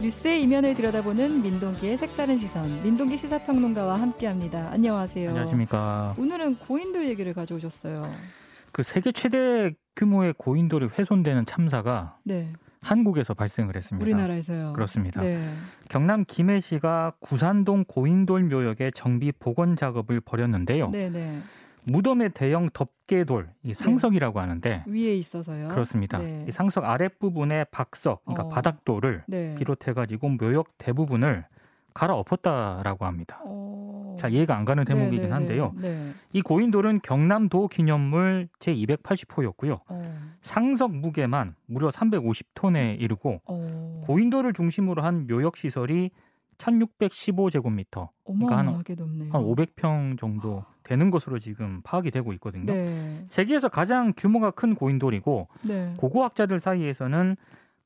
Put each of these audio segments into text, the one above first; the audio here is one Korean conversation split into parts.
뉴스의 이면을 들여다보는 민동기의 색다른 시선, 민동기 시사평론가와 함께합니다. 안녕하세요. 안녕하십니까. 오늘은 고인돌 얘기를 가져오셨어요. 그 세계 최대 규모의 고인돌이 훼손되는 참사가 네. 한국에서 발생을 했습니다. 우리나라에서요. 그렇습니다. 네. 경남 김해시가 구산동 고인돌 묘역의 정비 복원 작업을 벌였는데요. 네네. 네. 무덤의 대형 덮개돌, 이 네. 상석이라고 하는데 위에 있어서요. 그렇습니다. 네. 이 상석 아랫부분에 박석, 그러니까 어. 바닥돌을 네. 비롯해 가지고 묘역 대부분을 갈아엎었다라고 합니다. 어... 자, 이해가 안 가는 대목이긴 네네네. 한데요. 네. 이 고인돌은 경남도 기념물 제280호였고요. 어... 상석 무게만 무려 350톤에 이르고 어... 고인돌을 중심으로 한 묘역 시설이 1615제곱미터. 그러니까 한, 높네요. 한 500평 정도 되는 것으로 지금 파악이 되고 있거든요. 네. 세계에서 가장 규모가 큰 고인돌이고 네. 고고학자들 사이에서는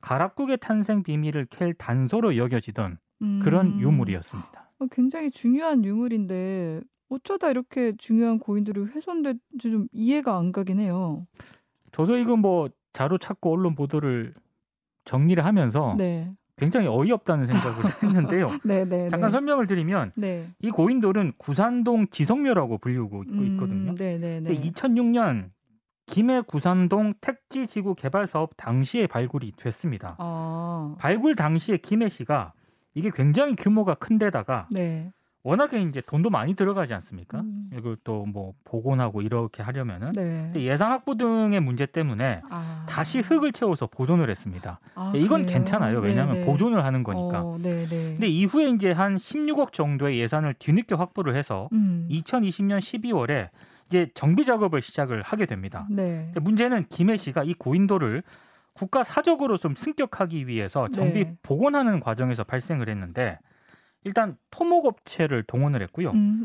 가락국의 탄생 비밀을 캘 단서로 여겨지던 음. 그런 유물이었습니다. 어, 굉장히 중요한 유물인데 어쩌다 이렇게 중요한 고인들이 훼손될지 좀 이해가 안 가긴 해요. 저도 이거 뭐 자료 찾고 언론 보도를 정리를 하면서 네. 굉장히 어이없다는 생각을 했는데요. 네, 네, 잠깐 네. 설명을 드리면 네. 이 고인돌은 구산동 지성묘라고 불리고 음, 있거든요. 음, 네, 네, 네. 2006년 김해 구산동 택지 지구 개발 사업 당시에 발굴이 됐습니다. 아. 발굴 당시에 김해시가 이게 굉장히 규모가 큰데다가 네. 워낙에 이제 돈도 많이 들어가지 않습니까? 음. 이걸 또뭐 복원하고 이렇게 하려면은 네. 예상 확보 등의 문제 때문에 아. 다시 흙을 채워서 보존을 했습니다. 아, 이건 그래요? 괜찮아요. 왜냐하면 네네. 보존을 하는 거니까. 어, 근데 이후에 이제 한 16억 정도의 예산을 뒤늦게 확보를 해서 음. 2020년 12월에 이제 정비 작업을 시작을 하게 됩니다. 네. 문제는 김해시가 이 고인도를 국가 사적으로 좀 승격하기 위해서 정비 네. 복원하는 과정에서 발생을 했는데 일단 토목업체를 동원을 했고요. 음,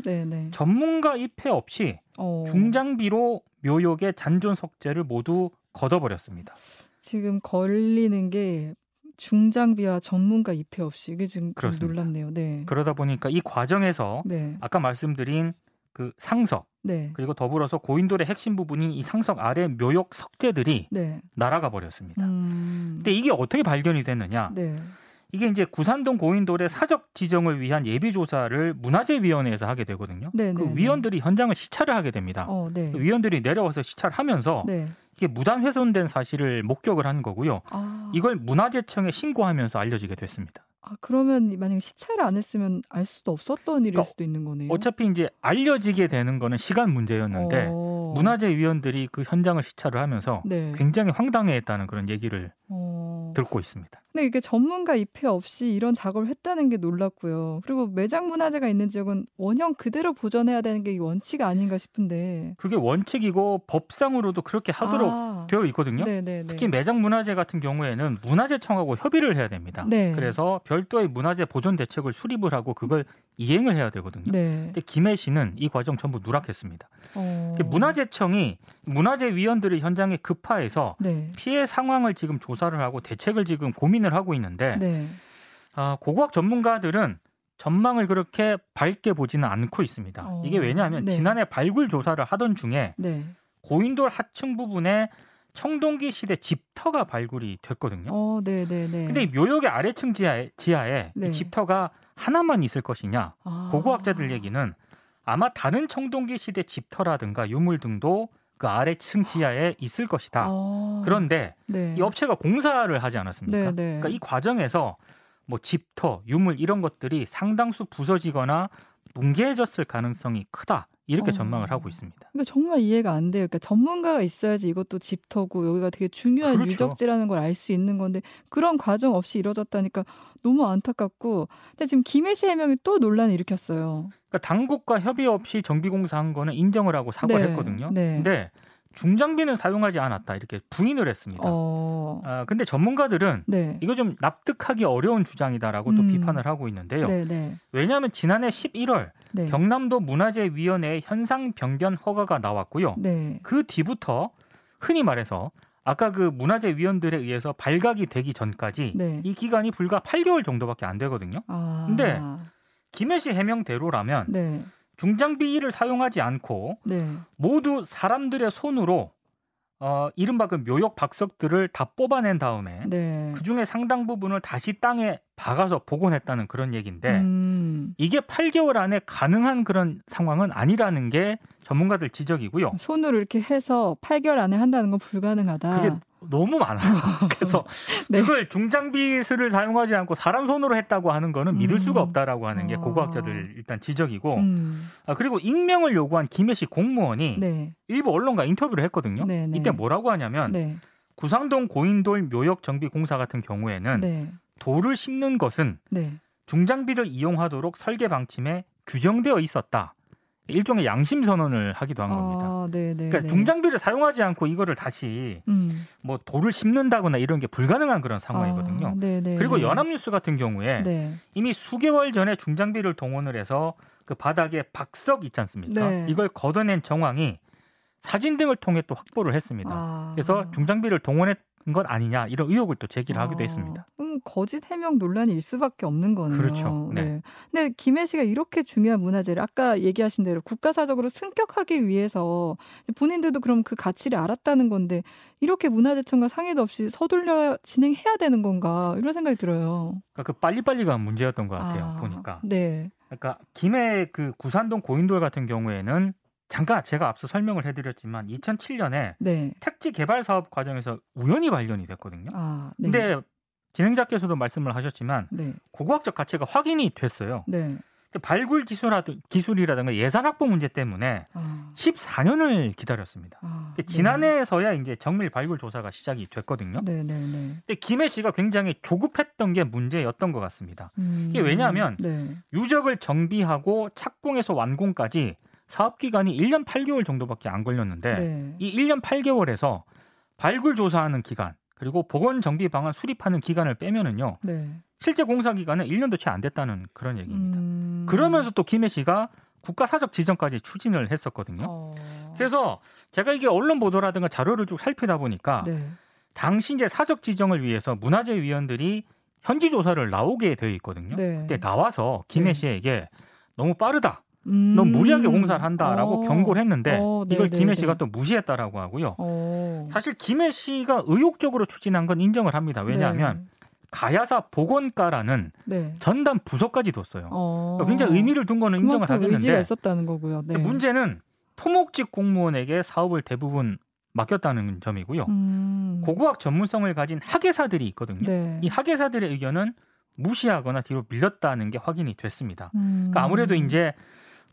전문가 입회 없이 어. 중장비로 묘역의 잔존 석재를 모두 걷어버렸습니다. 지금 걸리는 게 중장비와 전문가 입회 없이 이게 지금 놀랍네요. 네. 그러다 보니까 이 과정에서 네. 아까 말씀드린 그 상석 네. 그리고 더불어서 고인돌의 핵심 부분인 이 상석 아래 묘역 석재들이 네. 날아가 버렸습니다. 음... 근데 이게 어떻게 발견이 됐느냐? 네. 이게 이제 구산동 고인돌의 사적 지정을 위한 예비 조사를 문화재위원회에서 하게 되거든요. 네네. 그 네, 네. 위원들이 현장을 시찰을 하게 됩니다. 어, 네. 그 위원들이 내려와서 시찰을 하면서 네. 이게 무단 훼손된 사실을 목격을 한 거고요. 아... 이걸 문화재청에 신고하면서 알려지게 됐습니다. 아, 그러면 만약에 시찰을 안 했으면 알 수도 없었던 일일 그러니까 수도 있는 거네요. 어차피 이제 알려지게 되는 거는 시간 문제였는데 어... 문화재 위원들이 그 현장을 시찰을 하면서 네. 굉장히 황당해했다는 그런 얘기를 어... 듣고 있습니다. 근데 이게 전문가 입회 없이 이런 작업을 했다는 게 놀랍고요. 그리고 매장 문화재가 있는 지역은 원형 그대로 보존해야 되는 게 원칙 아닌가 싶은데. 그게 원칙이고 법상으로도 그렇게 하도록 아... 되어 있거든요. 네네네. 특히 매장 문화재 같은 경우에는 문화재청하고 협의를 해야 됩니다. 네. 그래서 별도의 문화재 보존 대책을 수립을 하고 그걸 이행을 해야 되거든요. 네. 근데 김해시는 이 과정 전부 누락했습니다. 어... 문화재청이 문화재 위원들이 현장에 급파해서 네. 피해 상황을 지금 조사를 하고 대책을 지금 고민을 하고 있는데 네. 아, 고고학 전문가들은 전망을 그렇게 밝게 보지는 않고 있습니다. 어... 이게 왜냐하면 네. 지난해 발굴 조사를 하던 중에 네. 고인돌 하층 부분에 청동기 시대 집터가 발굴이 됐거든요. 어, 네, 네, 네. 근데 묘역의 아래층 지하에, 지하에 네. 집터가 하나만 있을 것이냐? 아. 고고학자들 얘기는 아마 다른 청동기 시대 집터라든가 유물 등도 그 아래층 지하에 있을 것이다. 아. 그런데 네. 이 업체가 공사를 하지 않았습니까? 네, 네. 그러니까 이 과정에서 뭐 집터, 유물 이런 것들이 상당수 부서지거나 뭉개졌을 가능성이 크다. 이렇게 어. 전망을 하고 있습니다. 그러니까 정말 이해가 안 돼요. 그러니까 전문가가 있어야지 이것도 집터고 여기가 되게 중요한 그렇죠. 유적지라는 걸 알 수 있는 건데 그런 과정 없이 이뤄졌다니까 너무 안타깝고 근데 지금 김해시 해명이 또 논란을 일으켰어요. 그러니까 당국과 협의 없이 정비공사한 거는 인정을 하고 사과를 네. 했거든요. 네. 근데 중장비는 사용하지 않았다 이렇게 부인을 했습니다. 어... 아, 근데 전문가들은 네. 이거 좀 납득하기 어려운 주장이다라고 음... 또 비판을 하고 있는데요. 네, 네. 왜냐하면 지난해 11월 네. 경남도 문화재위원회에 현상 변경 허가가 나왔고요. 네. 그 뒤부터 흔히 말해서 아까 그 문화재 위원들에 의해서 발각이 되기 전까지 네. 이 기간이 불과 8개월 정도밖에 안 되거든요. 아... 근데 김해시 해명대로라면 중장비를 사용하지 않고 네. 모두 사람들의 손으로 어, 이른바 그 묘역 박석들을 다 뽑아낸 다음에 네. 그 중에 상당 부분을 다시 땅에 박아서 복원했다는 그런 얘기인데 음. 이게 8개월 안에 가능한 그런 상황은 아니라는 게 전문가들 지적이고요. 손으로 이렇게 해서 8개월 안에 한다는 건 불가능하다. 너무 많아요. 그래서 네. 그걸 중장비술을 사용하지 않고 사람 손으로 했다고 하는 거는 믿을 수가 음. 없다라고 하는 게 어. 고고학자들 일단 지적이고 음. 아, 그리고 익명을 요구한 김해시 공무원이 네. 일부 언론과 인터뷰를 했거든요. 네, 네. 이때 뭐라고 하냐면 네. 구상동 고인돌 묘역 정비 공사 같은 경우에는 네. 돌을 심는 것은 중장비를 이용하도록 설계 방침에 규정되어 있었다. 일종의 양심 선언을 하기도 한 겁니다. 아, 네, 네, 그러니까 네. 중장비를 사용하지 않고 이거를 다시 음. 뭐 돌을 심는다거나 이런 게 불가능한 그런 상황이거든요. 아, 네, 그리고 연합뉴스 같은 경우에 이미 수개월 전에 중장비를 동원을 해서 그 바닥에 박석 있지 않습니까? 이걸 걷어낸 정황이 사진 등을 통해 또 확보를 했습니다. 아. 그래서 중장비를 동원했 것 아니냐 이런 의혹을 또 제기를 아, 하기도 했습니다. 음, 거짓 해명 논란이 일 수밖에 없는 거네요. 그렇죠. 네. 네. 근데 김해 씨가 이렇게 중요한 문화재를 아까 얘기하신 대로 국가사적으로 승격하기 위해서 본인들도 그럼 그 가치를 알았다는 건데 이렇게 문화재청과 상의도 없이 서둘러 진행해야 되는 건가 이런 생각이 들어요. 그러니까 그 빨리빨리가 문제였던 것 같아요. 아, 보니까. 네. 그러니까 김해 그 구산동 고인돌 같은 경우에는 잠깐 제가 앞서 설명을 해드렸지만 2007년에 네. 택지 개발 사업 과정에서 우연히 발견이 됐거든요. 아, 네. 근데 진행자께서도 말씀을 하셨지만 네. 고고학적 가치가 확인이 됐어요. 네. 발굴 기술이라든가 예산 확보 문제 때문에 아. 14년을 기다렸습니다. 아, 네. 지난해에서야 이제 정밀 발굴 조사가 시작이 됐거든요. 네, 네, 네. 근데 김해 씨가 굉장히 조급했던 게 문제였던 것 같습니다. 음, 이게 왜냐하면 네. 유적을 정비하고 착공해서 완공까지 사업 기간이 1년 8개월 정도밖에 안 걸렸는데 네. 이 1년 8개월에서 발굴 조사하는 기간 그리고 보건 정비 방안 수립하는 기간을 빼면은요. 네. 실제 공사 기간은 1년도 채 안 됐다는 그런 얘기입니다. 음... 그러면서 또 김해 씨가 국가 사적 지정까지 추진을 했었거든요. 어... 그래서 제가 이게 언론 보도라든가 자료를 쭉 살피다 보니까 네. 당시 이제 사적 지정을 위해서 문화재 위원들이 현지 조사를 나오게 되어 있거든요. 네. 근데 나와서 김해 네. 씨에게 너무 빠르다. 음. 너무 무리하게 공사를 한다라고 어. 경고를 했는데 어, 네, 이걸 네, 김해 씨가 네. 또 무시했다라고 하고요. 어. 사실 김해 씨가 의욕적으로 추진한 건 인정을 합니다. 왜냐하면 네. 가야사 보건과라는 네. 전담 부서까지 뒀어요. 어. 그러니까 굉장히 의미를 둔 거는 인정을 하겠는데 의지가 있었다는 거고요. 네. 문제는 토목직 공무원에게 사업을 대부분 맡겼다는 점이고요. 음. 고고학 전문성을 가진 학예사들이 있거든요. 이 학예사들의 의견은 무시하거나 뒤로 밀렸다는 게 확인이 됐습니다. 음. 그러니까 아무래도 이제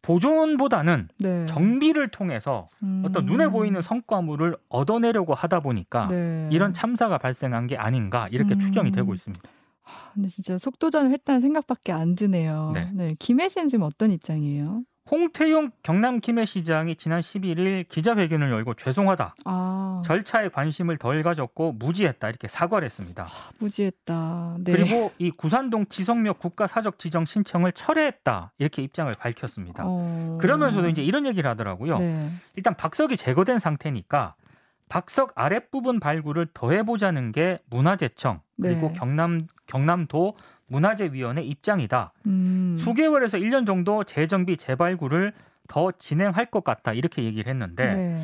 보존보다는 네. 정비를 통해서 음. 어떤 눈에 보이는 성과물을 얻어내려고 하다 보니까 네. 이런 참사가 발생한 게 아닌가 이렇게 음. 추정이 되고 있습니다. 근데 진짜 속도전을 했다는 생각밖에 안 드네요. 네. 네. 김혜 씨는 지금 어떤 입장이에요? 홍태용 경남 김해시장이 지난 11일 기자회견을 열고 죄송하다. 아. 절차에 관심을 덜 가졌고 무지했다. 이렇게 사과를 했습니다. 아, 무지했다. 네. 그리고 이 구산동 지성묘 국가사적 지정 신청을 철회했다. 이렇게 입장을 밝혔습니다. 어. 그러면서도 이제 이런 얘기를 하더라고요. 네. 일단 박석이 제거된 상태니까 박석 아랫부분 발굴을 더 해보자는 게 문화재청 그리고 네. 경남 경남도 문화재위원회 입장이다. 음. 수개월에서 1년 정도 재정비 재발굴을 더 진행할 것 같다 이렇게 얘기를 했는데 네.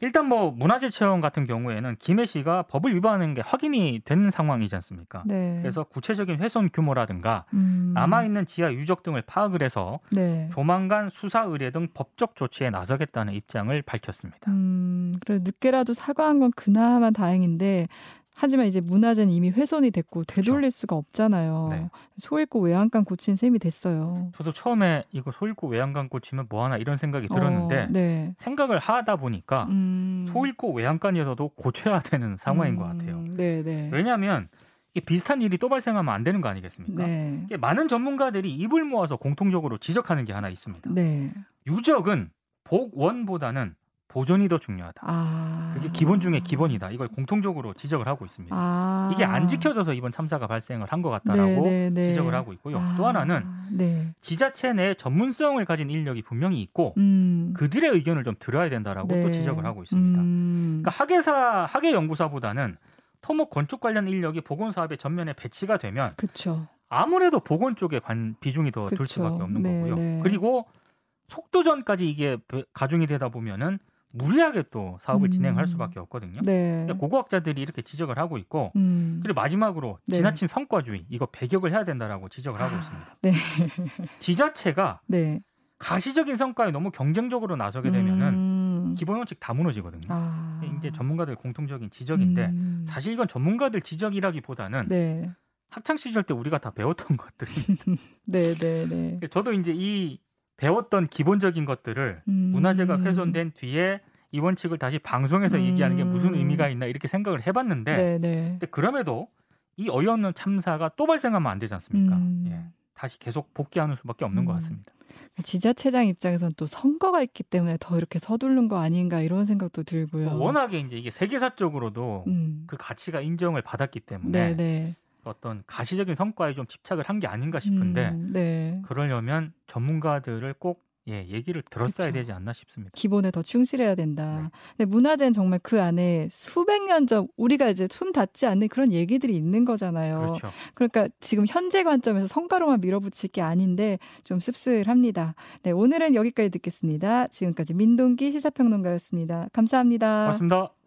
일단 뭐 문화재 체험 같은 경우에는 김해 씨가 법을 위반하는 게 확인이 된 상황이지 않습니까? 네. 그래서 구체적인 훼손 규모라든가 음. 남아 있는 지하 유적 등을 파악을 해서 네. 조만간 수사 의뢰 등 법적 조치에 나서겠다는 입장을 밝혔습니다. 음, 그래 늦게라도 사과한 건 그나마 다행인데 하지만 이제 문화재는 이미 훼손이 됐고 되돌릴 그렇죠. 수가 없잖아요. 네. 소잃고 외양간 고친 셈이 됐어요. 저도 처음에 이거 소잃고 외양간 고치면 뭐 하나 이런 생각이 들었는데 어, 네. 생각을 하다 보니까 음... 소잃고 외양간이어서도 고쳐야 되는 상황인 음... 것 같아요. 네, 네. 왜냐하면 이 비슷한 일이 또 발생하면 안 되는 거 아니겠습니까? 네. 많은 전문가들이 입을 모아서 공통적으로 지적하는 게 하나 있습니다. 네. 유적은 복원보다는 보존이 더 중요하다. 아... 그게 기본 중에 기본이다. 이걸 공통적으로 지적을 하고 있습니다. 아... 이게 안 지켜져서 이번 참사가 발생을 한 것 같다라고 네, 네, 네. 지적을 하고 있고요. 아... 또 하나는 네. 지자체 내 전문성을 가진 인력이 분명히 있고 음... 그들의 의견을 좀 들어야 된다라고 또 네. 지적을 하고 있습니다. 음... 그러니까 학예사 학예 연구사보다는 토목 건축 관련 인력이 보건 사업에 전면에 배치가 되면 그쵸. 아무래도 보건 쪽에 관, 비중이 더 둘 수밖에 없는 네, 거고요. 그리고 속도전까지 이게 가중이 되다 보면은 무리하게 또 사업을 음. 진행할 수밖에 없거든요. 네. 고고학자들이 이렇게 지적을 하고 있고 음. 그리고 마지막으로 네. 지나친 성과주의 이거 배격을 해야 된다라고 지적을 하고 있습니다. 네. 지자체가 네. 가시적인 성과에 너무 경쟁적으로 나서게 되면은 음. 기본 원칙 다 무너지거든요. 아. 이제 전문가들 공통적인 지적인데 음. 사실 이건 전문가들 지적이라기보다는 네. 학창 시절 때 우리가 다 배웠던 것들이. 네, 네, 네. 저도 이제 이 배웠던 기본적인 것들을 음. 문화재가 훼손된 뒤에 이 원칙을 다시 방송에서 음. 얘기하는 게 무슨 의미가 있나 이렇게 생각을 해봤는데, 네, 네. 근데 그럼에도 이 어이없는 참사가 또 발생하면 안 되지 않습니까? 음. 예. 다시 계속 복귀하는 수밖에 없는 것 음. 같습니다. 지자체장 입장에서는 또 선거가 있기 때문에 더 이렇게 서두른 거 아닌가 이런 생각도 들고요. 뭐 워낙에 이제 이게 세계사적으로도 음. 그 가치가 인정을 받았기 때문에 네네. 어떤 가시적인 성과에 좀 집착을 한 게 아닌가 싶은데 음, 네. 그러려면 전문가들을 꼭 예, 얘기를 들었어야 그쵸. 되지 않나 싶습니다. 기본에 더 충실해야 된다. 네. 근데 문화재는 정말 그 안에 수백 년 전 우리가 이제 손 닿지 않는 그런 얘기들이 있는 거잖아요. 그렇죠. 그러니까 지금 현재 관점에서 성과로만 밀어붙일 게 아닌데 좀 씁쓸합니다. 네, 오늘은 여기까지 듣겠습니다. 지금까지 민동기 시사평론가였습니다. 감사합니다. 고맙습니다.